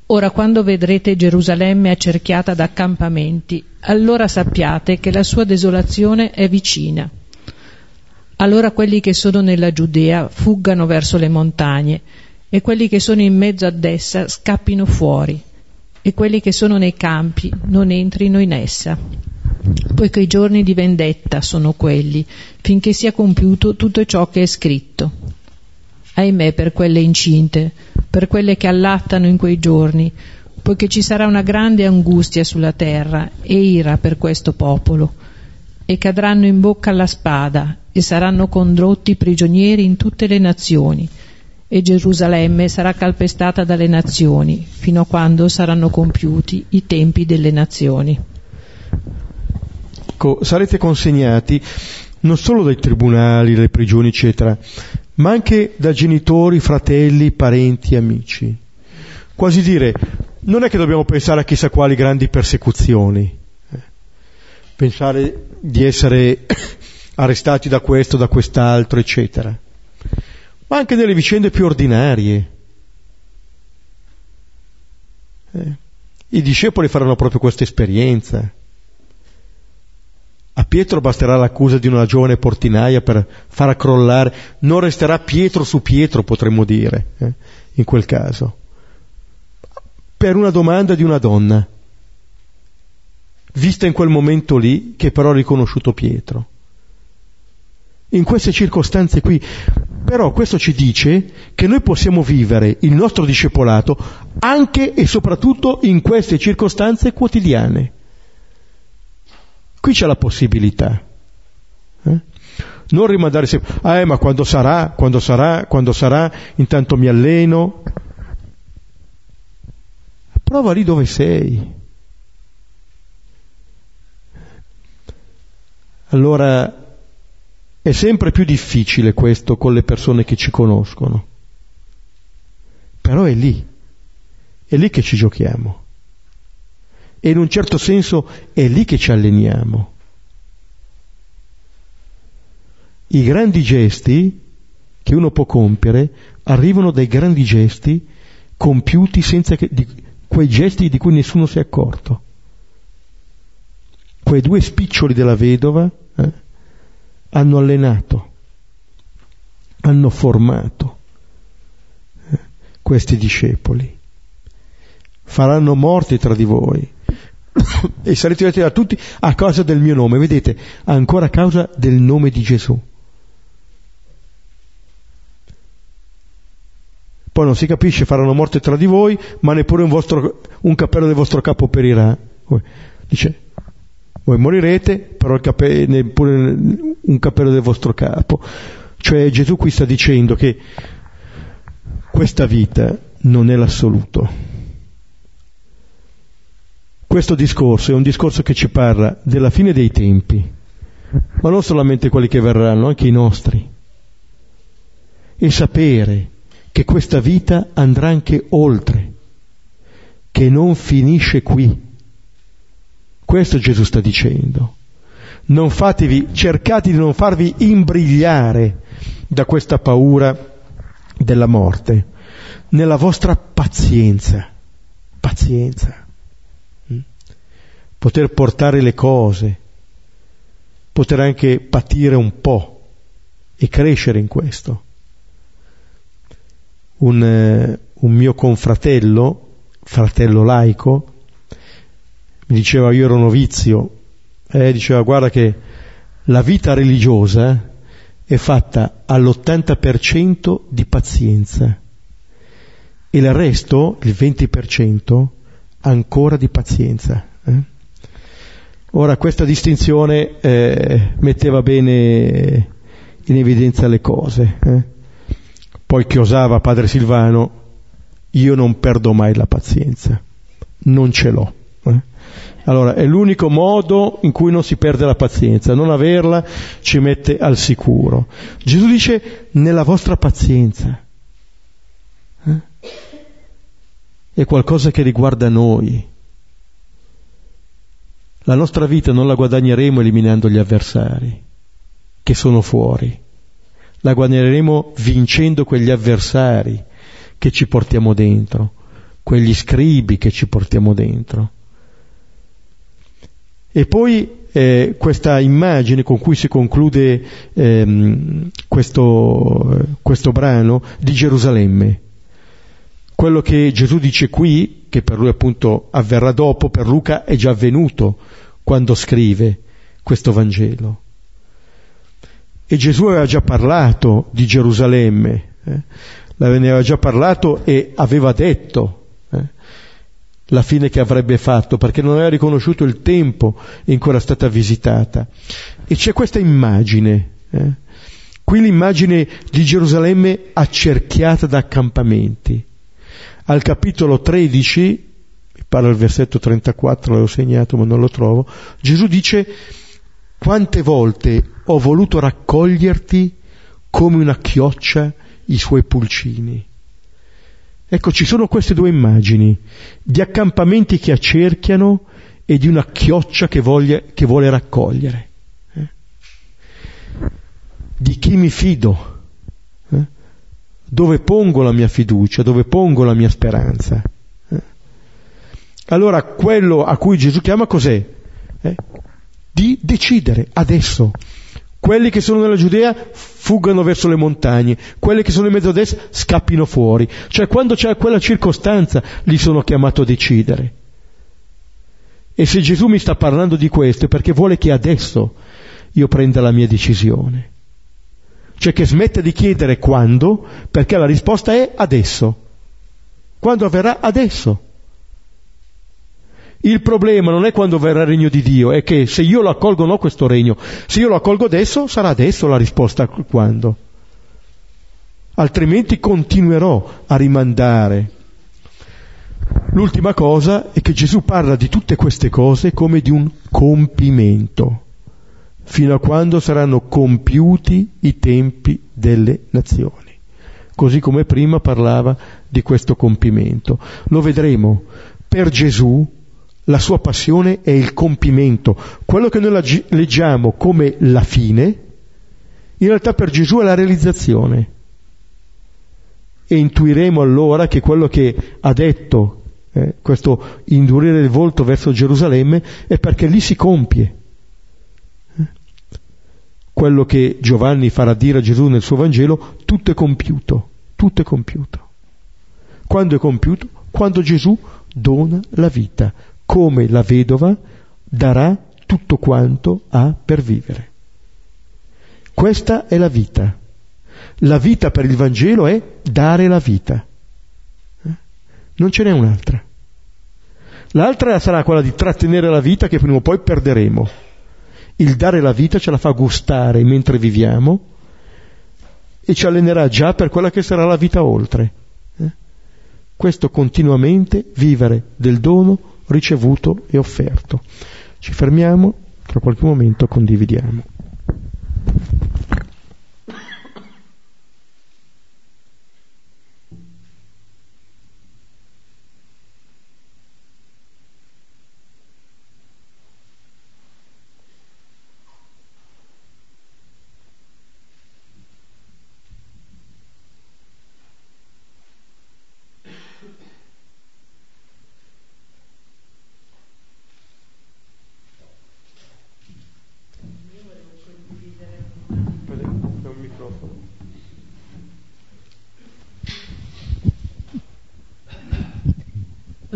Ora quando vedrete Gerusalemme accerchiata da accampamenti, allora sappiate che la sua desolazione è vicina. Allora quelli che sono nella Giudea fuggano verso le montagne, e quelli che sono in mezzo ad essa scappino fuori, e quelli che sono nei campi non entrino in essa. Poiché i giorni di vendetta sono quelli, finché sia compiuto tutto ciò che è scritto. Ahimè per quelle incinte, per quelle che allattano in quei giorni, poiché ci sarà una grande angustia sulla terra e ira per questo popolo, e cadranno in bocca alla spada e saranno condotti prigionieri in tutte le nazioni, e Gerusalemme sarà calpestata dalle nazioni, fino a quando saranno compiuti i tempi delle nazioni. Sarete consegnati non solo dai tribunali, dalle prigioni, eccetera, ma anche da genitori, fratelli, parenti, amici. Quasi dire, non è che dobbiamo pensare a chissà quali grandi persecuzioni, eh. pensare di essere arrestati da questo, da quest'altro, eccetera, ma anche nelle vicende più ordinarie. Eh. I discepoli faranno proprio questa esperienza. A Pietro basterà l'accusa di una giovane portinaia per far crollare, non resterà Pietro su Pietro, potremmo dire, eh, in quel caso, per una domanda di una donna, vista in quel momento lì, che però ha riconosciuto Pietro. In queste circostanze qui, però questo ci dice che noi possiamo vivere il nostro discepolato anche e soprattutto in queste circostanze quotidiane. Qui c'è la possibilità. Eh? Non rimandare sempre, ah, eh, ma quando sarà, quando sarà, quando sarà, intanto mi alleno. Prova lì dove sei. Allora è sempre più difficile questo con le persone che ci conoscono. Però è lì, è lì che ci giochiamo e in un certo senso è lì che ci alleniamo. I grandi gesti che uno può compiere arrivano dai grandi gesti compiuti senza che, di, quei gesti di cui nessuno si è accorto. Quei due spiccioli della vedova eh, hanno allenato, hanno formato eh, questi discepoli. Faranno morti tra di voi e sarete odiati da tutti a causa del mio nome. Vedete, ancora a causa del nome di Gesù. Poi non si capisce, faranno morte tra di voi, ma neppure un, vostro, un cappello del vostro capo perirà. Dice, voi morirete, però cape, neppure un cappello del vostro capo. Cioè Gesù qui sta dicendo che questa vita non è l'assoluto questo discorso è un discorso che ci parla della fine dei tempi, ma non solamente quelli che verranno, anche i nostri. e sapere che questa vita andrà anche oltre, che non finisce qui. Questo Gesù sta dicendo. Non fatevi, cercate di non farvi imbrigliare da questa paura della morte, nella vostra pazienza, pazienza, mm? poter portare le cose, poter anche patire un po' e crescere in questo. Un, eh, un mio confratello, fratello laico, mi diceva io ero novizio, eh, diceva guarda che la vita religiosa è fatta all'80% di pazienza e il resto, il 20%, ancora di pazienza. Eh? Ora questa distinzione eh, metteva bene in evidenza le cose. Eh? Poi che osava padre Silvano, io non perdo mai la pazienza, non ce l'ho. Eh? Allora, è l'unico modo in cui non si perde la pazienza, non averla ci mette al sicuro. Gesù dice nella vostra pazienza. Eh? È qualcosa che riguarda noi. La nostra vita non la guadagneremo eliminando gli avversari che sono fuori, la guadagneremo vincendo quegli avversari che ci portiamo dentro, quegli scribi che ci portiamo dentro. E poi eh, questa immagine con cui si conclude ehm, questo, questo brano di Gerusalemme. Quello che Gesù dice qui, che per lui appunto avverrà dopo, per Luca è già avvenuto quando scrive questo Vangelo. E Gesù aveva già parlato di Gerusalemme, eh? l'aveva già parlato e aveva detto la fine che avrebbe fatto, perché non aveva riconosciuto il tempo in cui era stata visitata. E c'è questa immagine, eh? qui l'immagine di Gerusalemme accerchiata da accampamenti. Al capitolo 13, mi parla il versetto 34, l'avevo segnato ma non lo trovo, Gesù dice quante volte ho voluto raccoglierti come una chioccia i suoi pulcini. Ecco, ci sono queste due immagini, di accampamenti che accerchiano e di una chioccia che, voglia, che vuole raccogliere. Eh? Di chi mi fido? Eh? Dove pongo la mia fiducia? Dove pongo la mia speranza? Eh? Allora, quello a cui Gesù chiama cos'è? Eh? Di decidere adesso quelli che sono nella Giudea fuggano verso le montagne, quelli che sono in mezzo a destra scappino fuori. Cioè quando c'è quella circostanza li sono chiamato a decidere. E se Gesù mi sta parlando di questo è perché vuole che adesso io prenda la mia decisione. Cioè che smetta di chiedere quando, perché la risposta è adesso. Quando avverrà? Adesso. Il problema non è quando verrà il regno di Dio, è che se io lo accolgo o no questo regno, se io lo accolgo adesso, sarà adesso la risposta quando. Altrimenti continuerò a rimandare. L'ultima cosa è che Gesù parla di tutte queste cose come di un compimento, fino a quando saranno compiuti i tempi delle nazioni. Così come prima parlava di questo compimento. Lo vedremo. Per Gesù la sua passione è il compimento. Quello che noi leggiamo come la fine, in realtà per Gesù è la realizzazione. E intuiremo allora che quello che ha detto, eh, questo indurire il volto verso Gerusalemme, è perché lì si compie. Eh? Quello che Giovanni farà dire a Gesù nel suo Vangelo, tutto è compiuto, tutto è compiuto. Quando è compiuto? Quando Gesù dona la vita, come la vedova darà tutto quanto ha per vivere. Questa è la vita. La vita per il Vangelo è dare la vita. Eh? Non ce n'è un'altra. L'altra sarà quella di trattenere la vita che prima o poi perderemo. Il dare la vita ce la fa gustare mentre viviamo e ci allenerà già per quella che sarà la vita oltre. Eh? Questo continuamente vivere del dono ricevuto e offerto. Ci fermiamo, tra qualche momento condividiamo.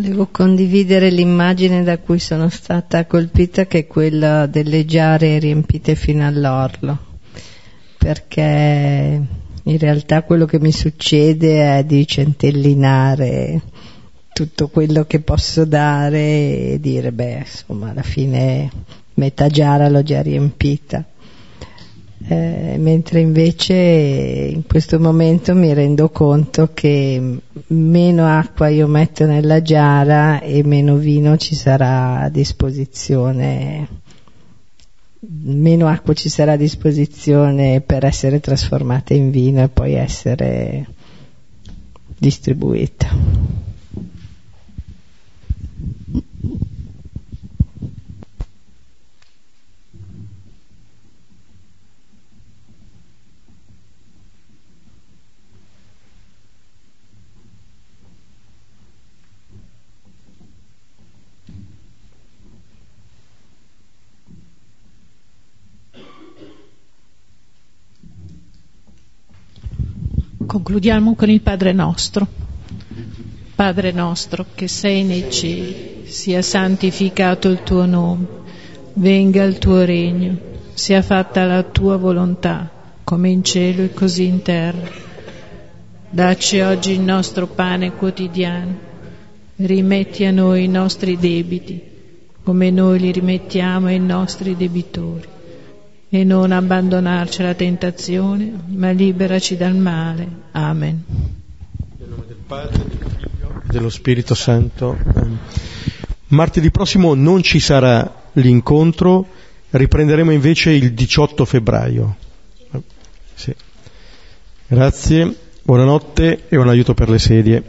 Volevo condividere l'immagine da cui sono stata colpita, che è quella delle giare riempite fino all'orlo, perché in realtà quello che mi succede è di centellinare tutto quello che posso dare e dire, beh, insomma, alla fine metà giara l'ho già riempita eh, mentre invece in questo momento mi rendo conto che meno acqua io metto nella giara e meno vino ci sarà a disposizione, meno acqua ci sarà a disposizione per essere trasformata in vino e poi essere distribuita. Concludiamo con il Padre nostro. Padre nostro che sei nei cieli, sia santificato il tuo nome, venga il tuo regno, sia fatta la tua volontà, come in cielo e così in terra. Dacci oggi il nostro pane quotidiano, rimetti a noi i nostri debiti, come noi li rimettiamo ai nostri debitori e non abbandonarci alla tentazione, ma liberaci dal male. Amen. Nel nome del Padre, del Figlio e dello Spirito Santo. Martedì prossimo non ci sarà l'incontro, riprenderemo invece il 18 febbraio. Sì. Grazie, buonanotte e un aiuto per le sedie.